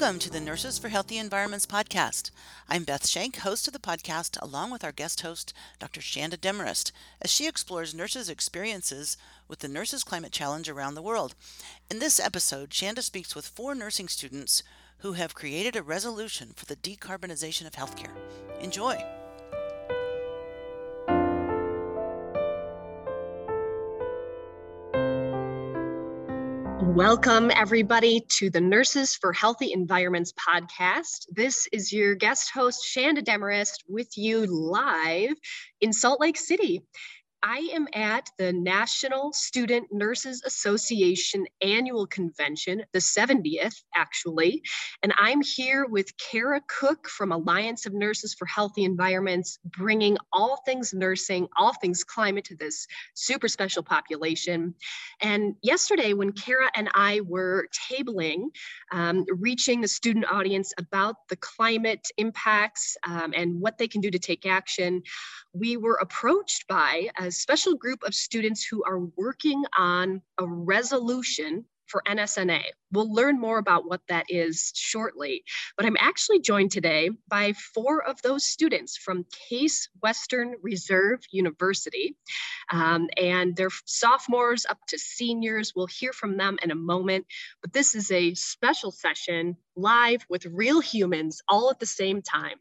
Welcome to the Nurses for Healthy Environments podcast. I'm Beth Schenk, host of the podcast, along with our guest host, Dr. Shanda Demorest, as she explores nurses' experiences with the Nurses Climate Challenge around the world. In this episode, Shanda speaks with four nursing students who have created a resolution for the decarbonization of healthcare. Enjoy! Welcome, everybody, to the Nurses for Healthy Environments podcast. This is your guest host, Shanda Demorest, with you live in Salt Lake City. I am at the National Student Nurses Association annual convention, the 70th actually, and I'm here with Kara Cook from Alliance of Nurses for Healthy Environments, bringing all things nursing, all things climate to this super special population. And yesterday, when Kara and I were tabling, um, reaching the student audience about the climate impacts um, and what they can do to take action, we were approached by a special group of students who are working on a resolution for NSNA. We'll learn more about what that is shortly, but I'm actually joined today by four of those students from Case Western Reserve University. Um, and they're sophomores up to seniors. We'll hear from them in a moment, but this is a special session live with real humans all at the same time.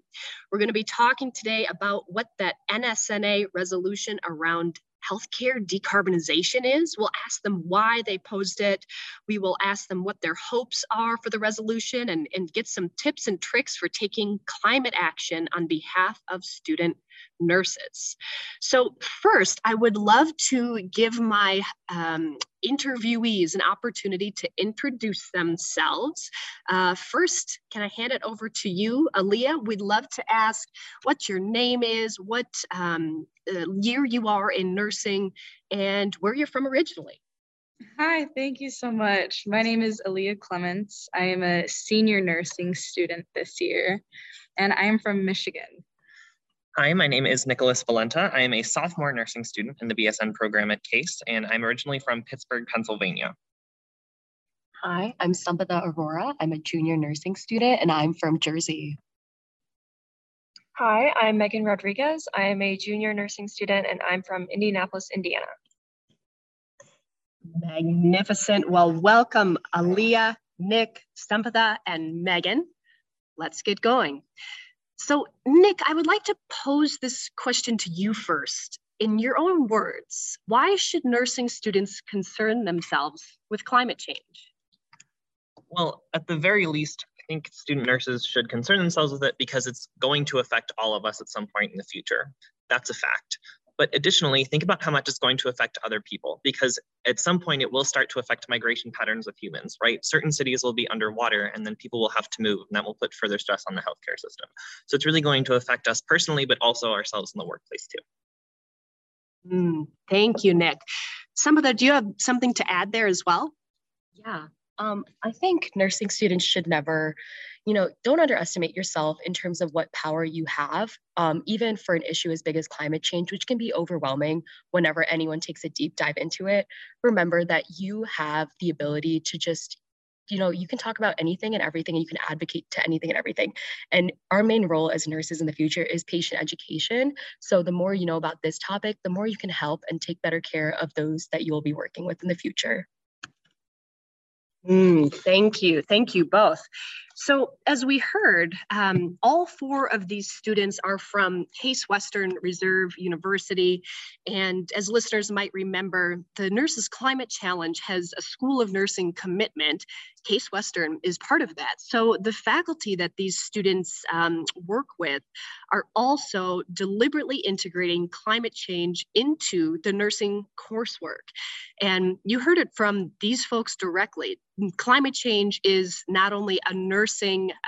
We're going to be talking today about what that NSNA resolution around healthcare decarbonization is. We'll ask them why they posed it. We will ask them what their hopes are for the resolution and, and get some tips and tricks for taking climate action on behalf of student nurses. So first, I would love to give my um, interviewees an opportunity to introduce themselves. Uh, first, can I hand it over to you, Aaliyah? We'd love to ask what your name is, what um, uh, year you are in nursing, and where you're from originally. Hi, thank you so much. My name is Aaliyah Clements. I am a senior nursing student this year, and I am from Michigan. Hi, my name is Nicholas Valenta. I am a sophomore nursing student in the BSN program at CASE, and I'm originally from Pittsburgh, Pennsylvania. Hi, I'm Sampada Arora. I'm a junior nursing student, and I'm from Jersey. Hi, I'm Megan Rodriguez. I am a junior nursing student, and I'm from Indianapolis, Indiana. Magnificent. Well, welcome, Aaliyah, Nick, Sampada, and Megan. Let's get going. So, Nick, I would like to pose this question to you first. In your own words, why should nursing students concern themselves with climate change? Well, at the very least, I think student nurses should concern themselves with it because it's going to affect all of us at some point in the future. That's a fact. But additionally, think about how much it's going to affect other people because at some point it will start to affect migration patterns of humans, right? Certain cities will be underwater and then people will have to move and that will put further stress on the healthcare system. So it's really going to affect us personally, but also ourselves in the workplace too. Mm, thank you, Nick. Sampada, do you have something to add there as well? Yeah, um, I think nursing students should never you know, don't underestimate yourself in terms of what power you have, um, even for an issue as big as climate change, which can be overwhelming whenever anyone takes a deep dive into it. Remember that you have the ability to just you know you can talk about anything and everything and you can advocate to anything and everything. And our main role as nurses in the future is patient education. So the more you know about this topic the more you can help and take better care of those that you will be working with in the future Mm, thank you. Thank you both. So as we heard, um, all four of these students are from Case Western Reserve University. And as listeners might remember, the Nurses Climate Challenge has a School of Nursing commitment. Case Western is part of that. So the faculty that these students um, work with are also deliberately integrating climate change into the nursing coursework. And you heard it from these folks directly. Climate change is not only a nursing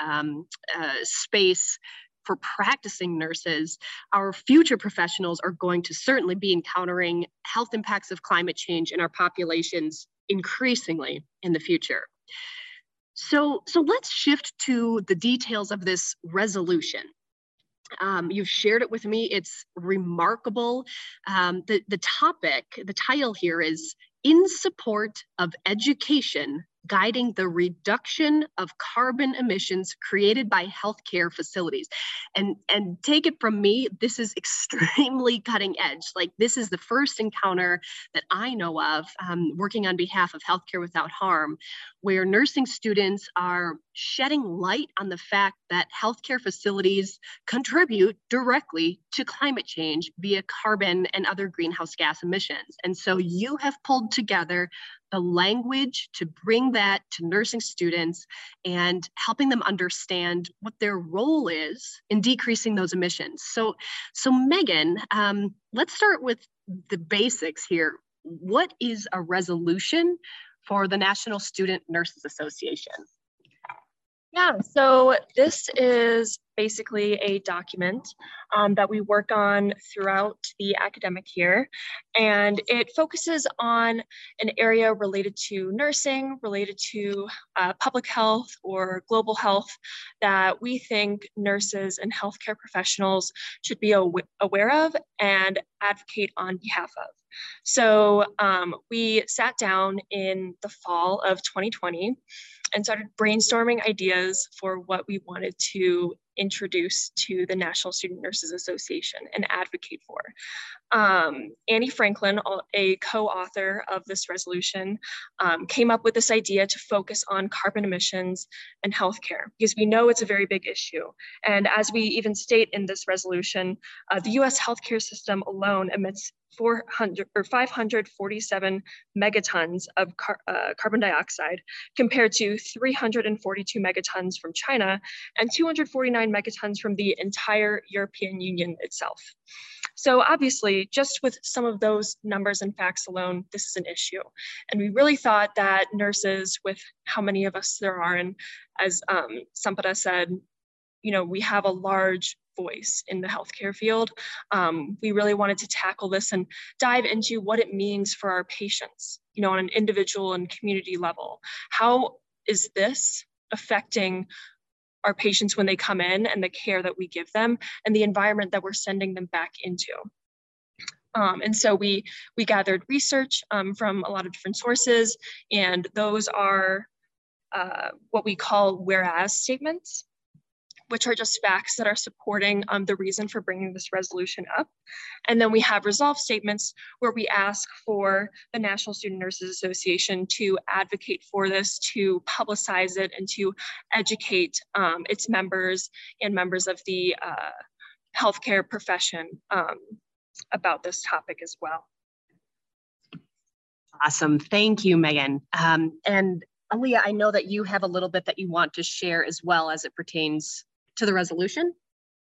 um, uh, space for practicing nurses, our future professionals are going to certainly be encountering health impacts of climate change in our populations increasingly in the future. So, so let's shift to the details of this resolution. Um, you've shared it with me. It's remarkable. Um, the, the topic, the title here is In Support of Education guiding the reduction of carbon emissions created by healthcare facilities. And, and take it from me, this is extremely cutting edge. Like this is the first encounter that I know of um, working on behalf of Healthcare Without Harm, where nursing students are shedding light on the fact that healthcare facilities contribute directly to climate change via carbon and other greenhouse gas emissions. And so you have pulled together the language to bring that to nursing students and helping them understand what their role is in decreasing those emissions. So, so Megan, um, let's start with the basics here. What is a resolution for the National Student Nurses Association? Yeah, so this is basically a document um, that we work on throughout the academic year. And it focuses on an area related to nursing, related to uh, public health or global health that we think nurses and healthcare professionals should be aw aware of and advocate on behalf of. So um, we sat down in the fall of 2020 and started brainstorming ideas for what we wanted to introduce to the National Student Nurses Association and advocate for. Um, Annie Franklin, a co-author of this resolution, um, came up with this idea to focus on carbon emissions and healthcare because we know it's a very big issue. And as we even state in this resolution, uh, the US healthcare system alone emits 400 or 547 megatons of car, uh, carbon dioxide compared to 342 megatons from China and 249 megatons from the entire European Union itself. So obviously, just with some of those numbers and facts alone, this is an issue. And we really thought that nurses, with how many of us there are, and as um, Sampada said, you know, we have a large voice in the healthcare field. Um, we really wanted to tackle this and dive into what it means for our patients, you know, on an individual and community level. How is this affecting our patients when they come in and the care that we give them and the environment that we're sending them back into? Um, and so we we gathered research um, from a lot of different sources, and those are uh, what we call whereas statements which are just facts that are supporting um, the reason for bringing this resolution up. And then we have resolve statements where we ask for the National Student Nurses Association to advocate for this, to publicize it, and to educate um, its members and members of the uh, healthcare profession um, about this topic as well. Awesome. Thank you, Megan. Um, and Aaliyah, I know that you have a little bit that you want to share as well as it pertains to the resolution?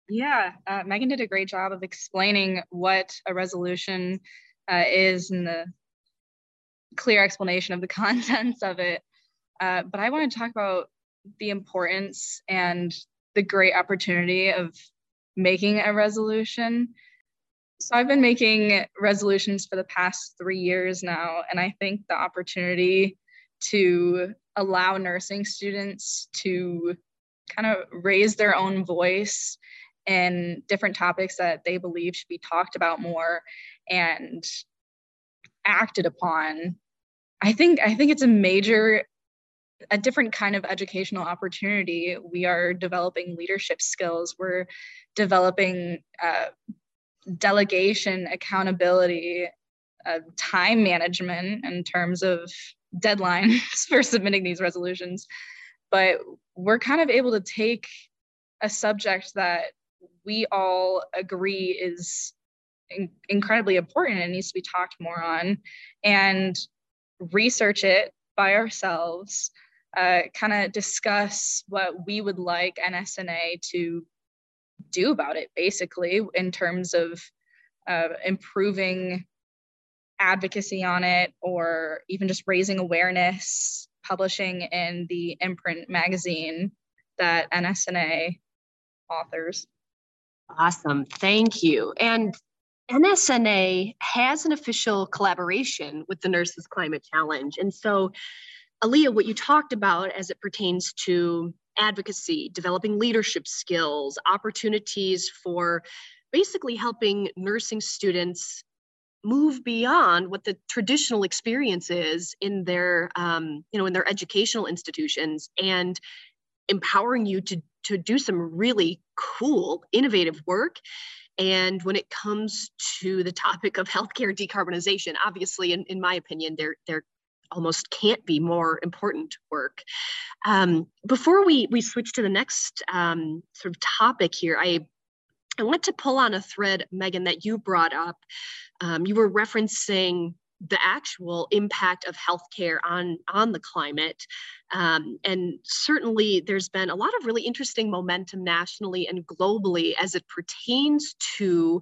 Yeah, uh, Megan did a great job of explaining what a resolution uh, is and the clear explanation of the contents of it. Uh, but I want to talk about the importance and the great opportunity of making a resolution. So I've been making resolutions for the past three years now, and I think the opportunity to allow nursing students to kind of raise their own voice in different topics that they believe should be talked about more and acted upon. I think i think it's a major a different kind of educational opportunity. We are developing leadership skills. We're developing uh, delegation accountability uh, time management in terms of deadlines for submitting these resolutions but we're kind of able to take a subject that we all agree is in- incredibly important and needs to be talked more on and research it by ourselves uh, kind of discuss what we would like nsna to do about it basically in terms of uh, improving advocacy on it or even just raising awareness publishing in the imprint magazine that NSNA authors. Awesome. Thank you. And NSNA has an official collaboration with the Nurses Climate Challenge. And so, Aaliyah, what you talked about as it pertains to advocacy, developing leadership skills, opportunities for basically helping nursing students move beyond what the traditional experience is in their um, you know in their educational institutions and empowering you to to do some really cool innovative work. And when it comes to the topic of healthcare decarbonization obviously in, in my opinion there there almost can't be more important work. Um, before we we switch to the next um, sort of topic here i I want to pull on a thread, Megan, that you brought up. Um, you were referencing the actual impact of healthcare on on the climate um, and certainly there's been a lot of really interesting momentum nationally and globally as it pertains to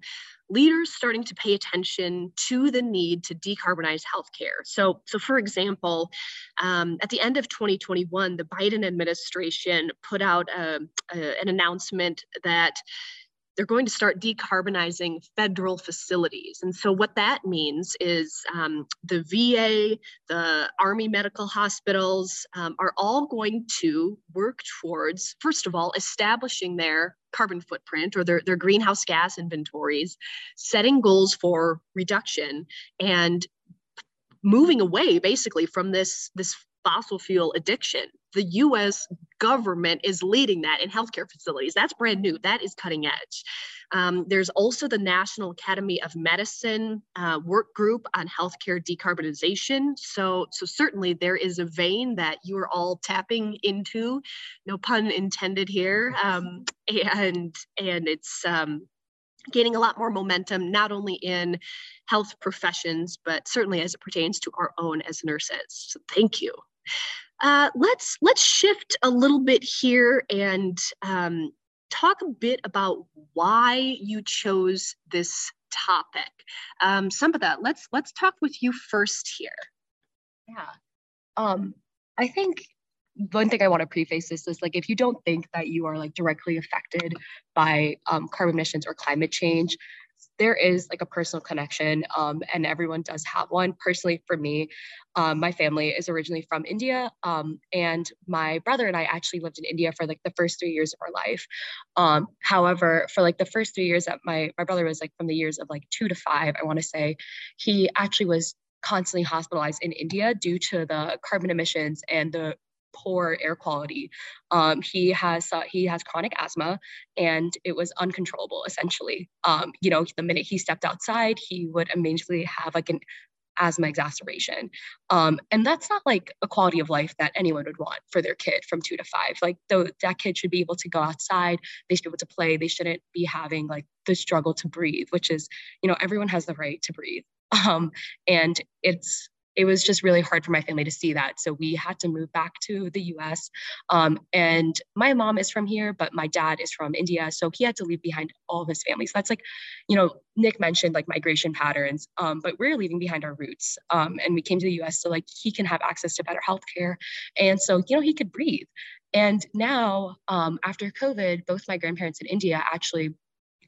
leaders starting to pay attention to the need to decarbonize healthcare so so for example um, at the end of 2021 the biden administration put out a, a, an announcement that they're going to start decarbonizing federal facilities. And so, what that means is um, the VA, the Army medical hospitals um, are all going to work towards, first of all, establishing their carbon footprint or their, their greenhouse gas inventories, setting goals for reduction, and moving away basically from this, this fossil fuel addiction. The US government is leading that in healthcare facilities. That's brand new, that is cutting edge. Um, there's also the National Academy of Medicine uh, work group on healthcare decarbonization. So, so certainly there is a vein that you are all tapping into, no pun intended here. Um, and and it's um, gaining a lot more momentum, not only in health professions, but certainly as it pertains to our own as nurses. So thank you. Uh, let's let's shift a little bit here and um, talk a bit about why you chose this topic. Um, that let's let's talk with you first here. Yeah, um, I think one thing I want to preface this is like if you don't think that you are like directly affected by um, carbon emissions or climate change, there is like a personal connection um, and everyone does have one. Personally for me um, my family is originally from india um, and my brother and i actually lived in india for like the first three years of our life. Um, however for like the first three years that my my brother was like from the years of like two to five i want to say he actually was constantly hospitalized in india due to the carbon emissions and the poor air quality. Um, he has uh, he has chronic asthma, and it was uncontrollable essentially. Um, you know, the minute he stepped outside, he would immediately have like an asthma exacerbation. Um, and that's not like a quality of life that anyone would want for their kid from two to five. Like though that kid should be able to go outside, they should be able to play, they shouldn't be having like the struggle to breathe, which is, you know, everyone has the right to breathe. Um, and it's it was just really hard for my family to see that. So we had to move back to the US. Um, and my mom is from here, but my dad is from India. So he had to leave behind all of his family. So that's like, you know, Nick mentioned like migration patterns, um, but we're leaving behind our roots. Um, and we came to the US so like he can have access to better healthcare. And so, you know, he could breathe. And now, um, after COVID, both my grandparents in India actually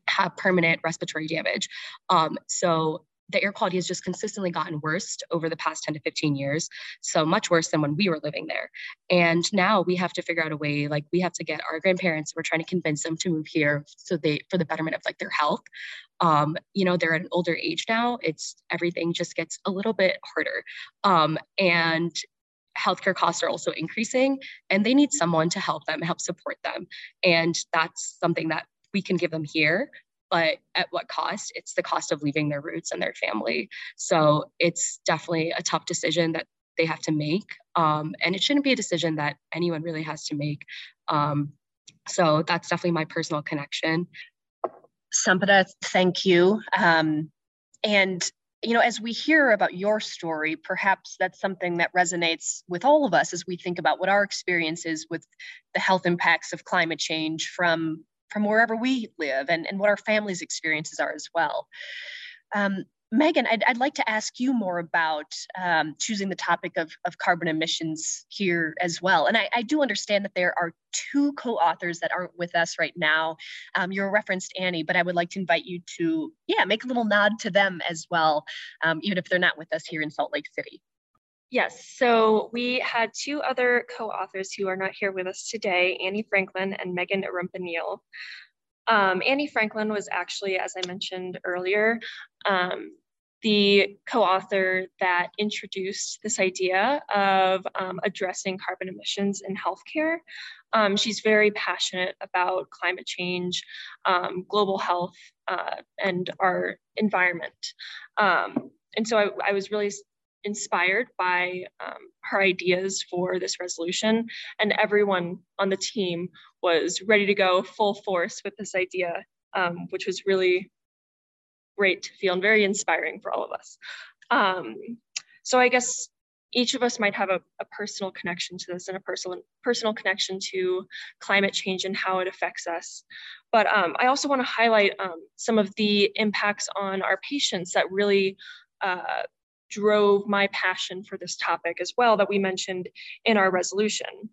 have permanent respiratory damage. Um, so the air quality has just consistently gotten worse over the past 10 to 15 years so much worse than when we were living there. And now we have to figure out a way like we have to get our grandparents we're trying to convince them to move here so they for the betterment of like their health. Um, you know they're at an older age now it's everything just gets a little bit harder. Um, and healthcare costs are also increasing and they need someone to help them help support them. And that's something that we can give them here but at what cost? It's the cost of leaving their roots and their family. So it's definitely a tough decision that they have to make. Um, and it shouldn't be a decision that anyone really has to make. Um, so that's definitely my personal connection. Sampada, thank you. Um, and you know, as we hear about your story, perhaps that's something that resonates with all of us as we think about what our experience is with the health impacts of climate change from from wherever we live and, and what our families' experiences are as well. Um, Megan, I'd, I'd like to ask you more about um, choosing the topic of, of carbon emissions here as well. And I, I do understand that there are two co-authors that aren't with us right now. Um, you referenced Annie, but I would like to invite you to, yeah, make a little nod to them as well, um, even if they're not with us here in Salt Lake City. Yes, so we had two other co-authors who are not here with us today, Annie Franklin and Megan Arumpa Um, Annie Franklin was actually, as I mentioned earlier, um, the co-author that introduced this idea of um, addressing carbon emissions in healthcare. Um, she's very passionate about climate change, um, global health, uh, and our environment. Um, and so I, I, was really inspired by um, her ideas for this resolution, and everyone on the team was ready to go full force with this idea, um, which was really great to feel and very inspiring for all of us. Um, so I guess each of us might have a, a, personal connection to this and a personal personal connection to climate change and how it affects us. But um, I also want to highlight um, some of the impacts on our patients that really uh, drove my passion for this topic as well that we mentioned in our resolution.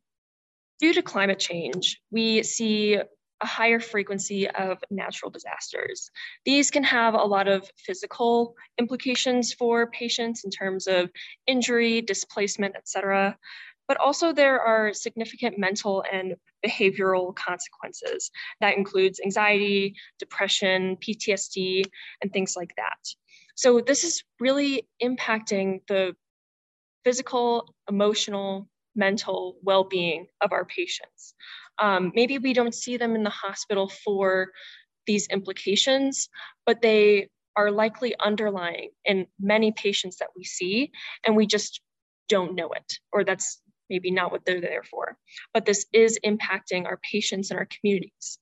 Due to climate change, we see a higher frequency of natural disasters. These can have a lot of physical implications for patients in terms of injury, displacement, etc. But also there are significant mental and behavioral consequences. That includes anxiety, depression, PTSD, and things like that. So this is really impacting the physical, emotional, mental well-being of our patients. Um, maybe we don't see them in the hospital for these implications, but they are likely underlying in many patients that we see, and we just don't know it, or that's maybe not what they're there for. But this is impacting our patients and our communities.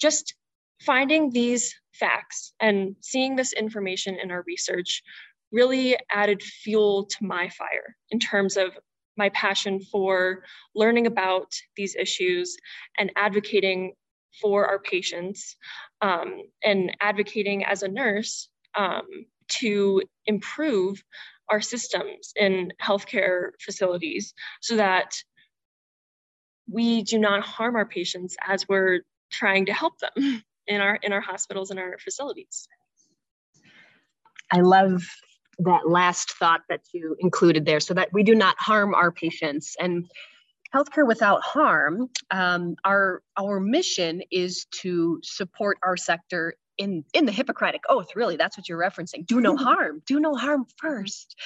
Just finding these facts and seeing this information in our research really added fuel to my fire in terms of my passion for learning about these issues and advocating for our patients um, and advocating as a nurse um, to improve our systems in healthcare facilities so that we do not harm our patients as we're trying to help them in our in our hospitals and our facilities. I love that last thought that you included there so that we do not harm our patients. And healthcare without harm um, our our mission is to support our sector in in the hippocratic oath really that's what you're referencing. Do no harm do no harm first.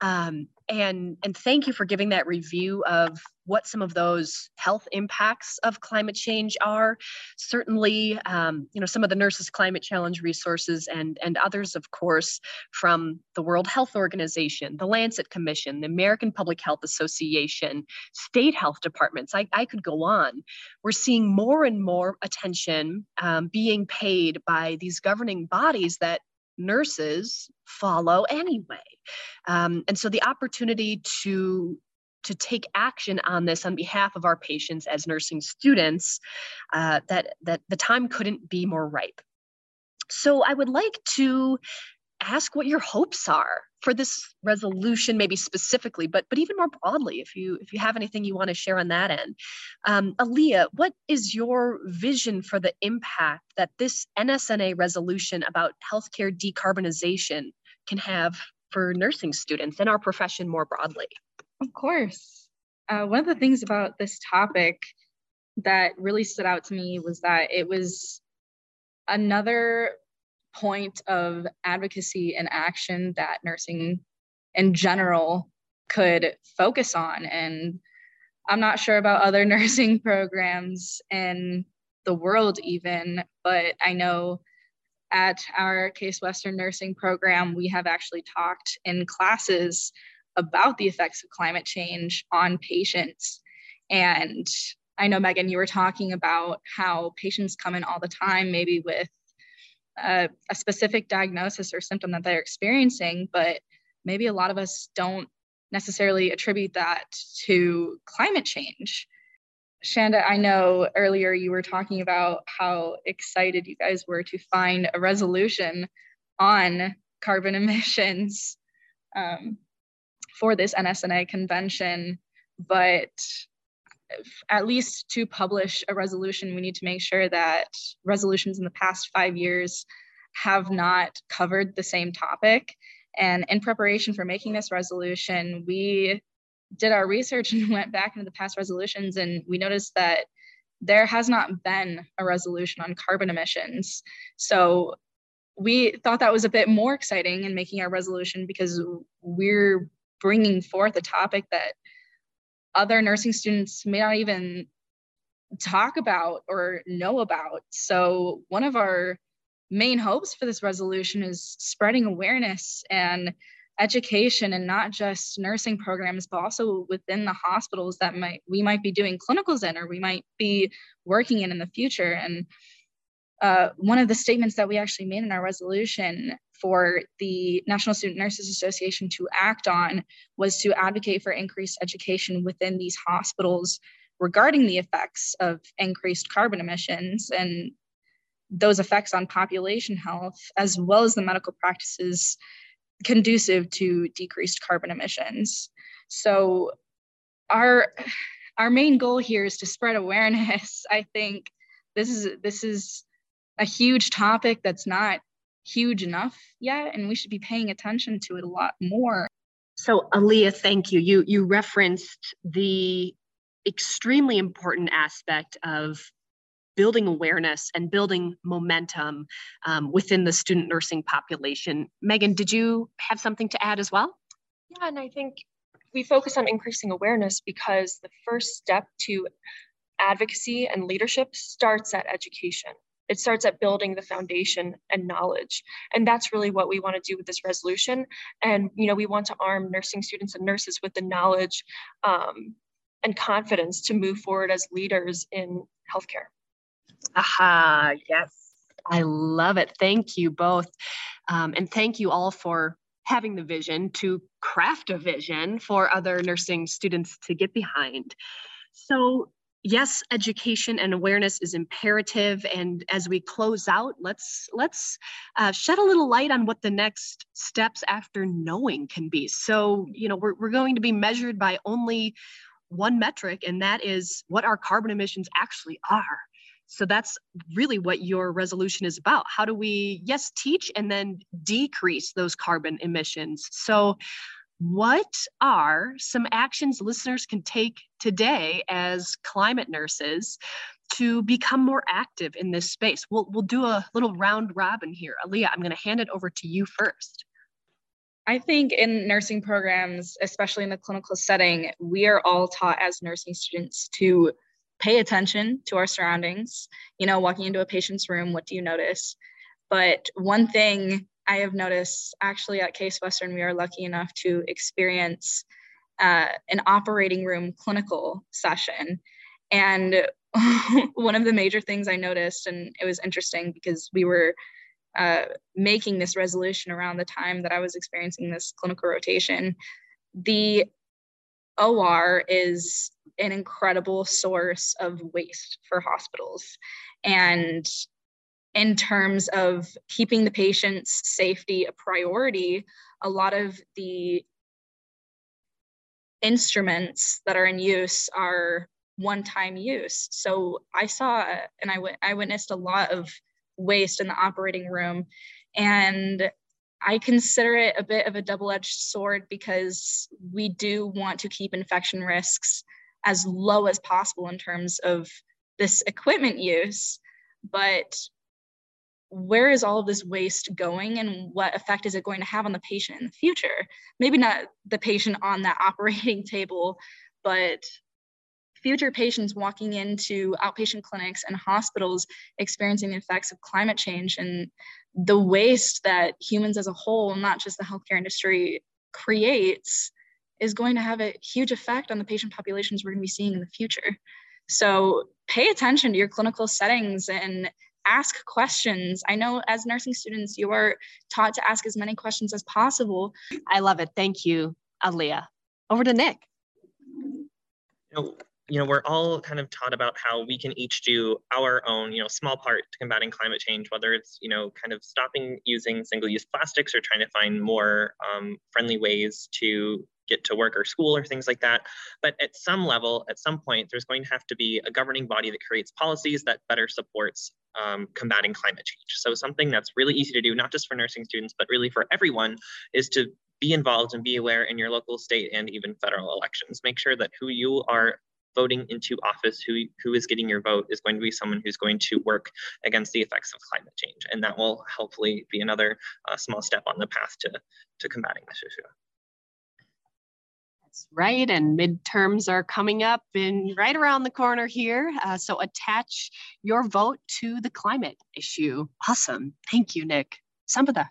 Um, and and thank you for giving that review of what some of those health impacts of climate change are. Certainly um, you know some of the nurses climate challenge resources and and others of course from the world health organization the lancet commission the american public health association state health departments i, I could go on. We're seeing more and more attention um, being paid by these governing bodies that nurses follow anyway. Um, and so the opportunity to to take action on this on behalf of our patients as nursing students, uh, that that the time couldn't be more ripe. So I would like to ask what your hopes are for this resolution maybe specifically but but even more broadly if you if you have anything you want to share on that end. Um, aaliyah what is your vision for the impact that this nsna resolution about healthcare decarbonization can have for nursing students and our profession more broadly? Of course. Uh, one of the things about this topic that really stood out to me was that it was another point of advocacy and action that nursing in general could focus on. And I'm not sure about other nursing programs in the world, even, but I know at our Case Western nursing program, we have actually talked in classes about the effects of climate change on patients. And I know, Megan, you were talking about how patients come in all the time, maybe with a, specific diagnosis or symptom that they're experiencing, but maybe a lot of us don't necessarily attribute that to climate change. Shanda, I know earlier you were talking about how excited you guys were to find a resolution on carbon emissions um, for this NSNA convention, but at least to publish a resolution, we need to make sure that resolutions in the past five years have not covered the same topic. And in preparation for making this resolution, we did our research and went back into the past resolutions, and we noticed that there has not been a resolution on carbon emissions. So we thought that was a bit more exciting in making our resolution because we're bringing forth a topic that other nursing students may not even talk about or know about. So, one of our main hopes for this resolution is spreading awareness and education and not just nursing programs but also within the hospitals that might we might be doing clinicals in or we might be working in in the future and uh, one of the statements that we actually made in our resolution for the National Student Nurses Association to act on was to advocate for increased education within these hospitals regarding the effects of increased carbon emissions and those effects on population health, as well as the medical practices conducive to decreased carbon emissions. So our our main goal here is to spread awareness. I think this is this is a huge topic that's not huge enough yet and we should be paying attention to it a lot more. So Aaliyah, thank you. You you referenced the extremely important aspect of building awareness and building momentum um, within the student nursing population. Megan, did you have something to add as well? Yeah, and I think we focus on increasing awareness because the first step to advocacy and leadership starts at education. It starts at building the foundation and knowledge. And that's really what we want to do with this resolution. And, you know, we want to arm nursing students and nurses with the knowledge um, and confidence to move forward as leaders in healthcare. Aha, yes. I love it. Thank you both. Um, and thank you all for having the vision to craft a vision for other nursing students to get behind. So, yes, education and awareness is imperative. And as we close out, let's let's uh, shed a little light on what the next steps after knowing can be. So, you know, we're, we're going to be measured by only one metric, and that is what our carbon emissions actually are. So that's really what your resolution is about. How do we, yes, teach and then decrease those carbon emissions? So, what are some actions listeners can take today as climate nurses to become more active in this space? We'll, we'll do a little round robin here. Aaliyah, I'm going to hand it over to you first. I think in nursing programs, especially in the clinical setting, we are all taught as nursing students to pay attention to our surroundings. You know, walking into a patient's room, what do you notice? But one thing I have noticed actually at Case Western, we are lucky enough to experience uh, an operating room clinical session. And one of the major things I noticed, and it was interesting because we were uh, making this resolution around the time that I was experiencing this clinical rotation, the OR is an incredible source of waste for hospitals. And in terms of keeping the patient's safety a priority, a lot of the instruments that are in use are one-time use. So I saw and I, w- I witnessed a lot of waste in the operating room. And I consider it a bit of a double edged sword because we do want to keep infection risks as low as possible in terms of this equipment use. But where is all of this waste going and what effect is it going to have on the patient in the future? Maybe not the patient on that operating table, but future patients walking into outpatient clinics and hospitals experiencing the effects of climate change and the waste that humans as a whole, not just the healthcare industry, creates is going to have a huge effect on the patient populations we're going to be seeing in the future. So pay attention to your clinical settings and ask questions. I know as nursing students, you are taught to ask as many questions as possible. I love it. Thank you, Aaliyah. Over to Nick. You know, you know, we're all kind of taught about how we can each do our own, you know, small part to combating climate change, whether it's, you know, kind of stopping using single-use plastics or trying to find more um, friendly ways to get to work or school or things like that. But at some level, at some point, there's going to have to be a governing body that creates policies that better supports um, combating climate change. So something that's really easy to do, not just for nursing students, but really for everyone, is to be involved and be aware in your local, state, and even federal elections. Make sure that who you are voting into office who who is getting your vote is going to be someone who's going to work against the effects of climate change and that will hopefully be another uh, small step on the path to to combating this issue right and midterms are coming up and right around the corner here uh, so attach your vote to the climate issue awesome thank you nick Sampada.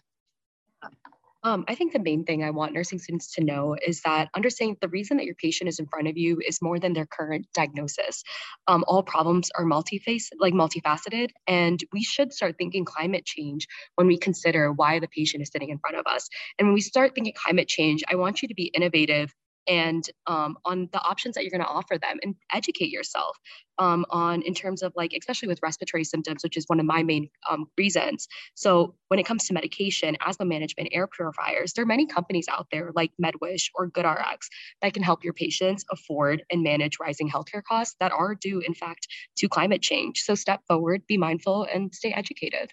Um, I think the main thing I want nursing students to know is that understanding the reason that your patient is in front of you is more than their current diagnosis. Um, all problems are multifaceted, like multifaceted, and we should start thinking climate change when we consider why the patient is sitting in front of us. And when we start thinking climate change, I want you to be innovative and um, on the options that you're going to offer them and educate yourself um, on in terms of like especially with respiratory symptoms which is one of my main um, reasons. So when it comes to medication asthma management air purifiers there are many companies out there like medwish or goodrx that can help your patients afford and manage rising healthcare costs that are due in fact to climate change. So step forward be mindful and stay educated.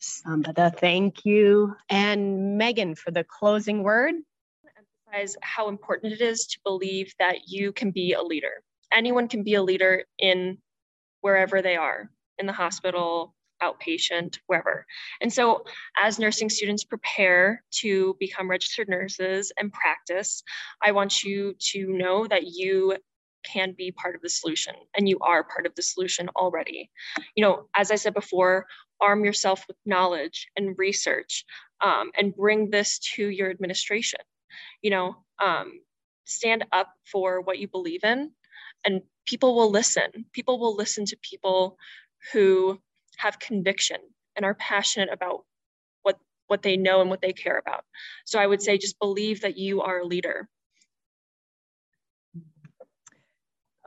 Sampada, thank you. And Megan for the closing word emphasize how important it is to believe that you can be a leader. Anyone can be a leader in wherever they are, in the hospital, outpatient, wherever. And so, as nursing students prepare to become registered nurses and practice, I want you to know that you can be part of the solution and you are part of the solution already. You know, as I said before, arm yourself with knowledge and research um, and bring this to your administration you know um, stand up for what you believe in and people will listen. People will listen to people who have conviction and are passionate about what what they know and what they care about. So i would say just believe that you are a leader.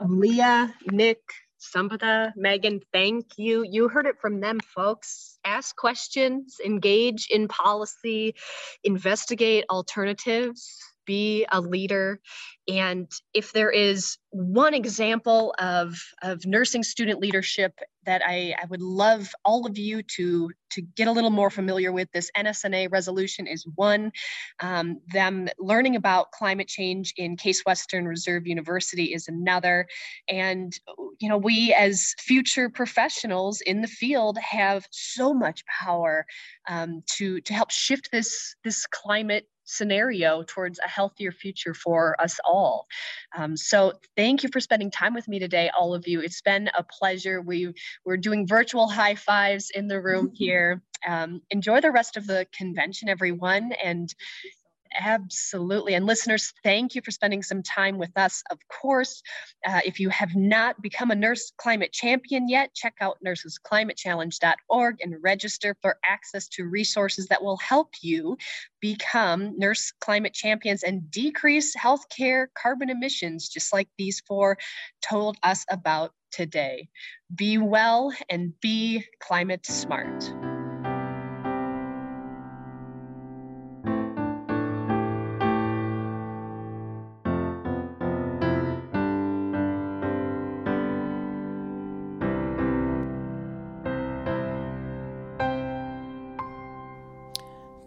Leah Nick, Sampada, Megan, thank you. You heard it from them, folks. Ask questions, engage in policy, investigate alternatives be a leader. And if there is one example of, of nursing student leadership that I, I would love all of you to, to get a little more familiar with, this NSNA resolution is one. Um, them learning about climate change in Case Western Reserve University is another. And, you know, we as future professionals in the field have so much power um, to, to help shift this, this climate scenario towards a healthier future for us all. Um, so thank you for spending time with me today, all of you. It's been a pleasure. We, we're doing virtual high fives in the room here. Um, enjoy the rest of the convention, everyone. And Absolutely. And listeners, thank you for spending some time with us. Of course, uh, if you have not become a Nurse Climate Champion yet, check out nursesclimatechallenge.org and register for access to resources that will help you become Nurse Climate Champions and decrease healthcare carbon emissions, just like these four told us about today. Be well and be climate smart.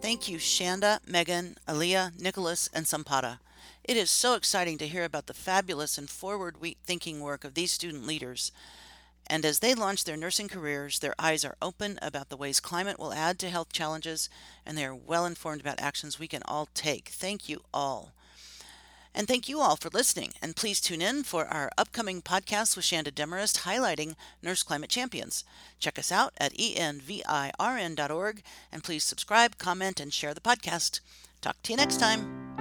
Thank you, Shanda, Megan, Aaliyah, Nicholas, and Sampada. It is so exciting to hear about the fabulous and forward thinking work of these student leaders. And as they launch their nursing careers, their eyes are open about the ways climate will add to health challenges, and they are well informed about actions we can all take. Thank you all. And thank you all for listening. And please tune in for our upcoming podcast with Shanda Demorest highlighting Nurse Climate Champions. Check us out at envirn.org and please subscribe, comment, and share the podcast. Talk to you next time.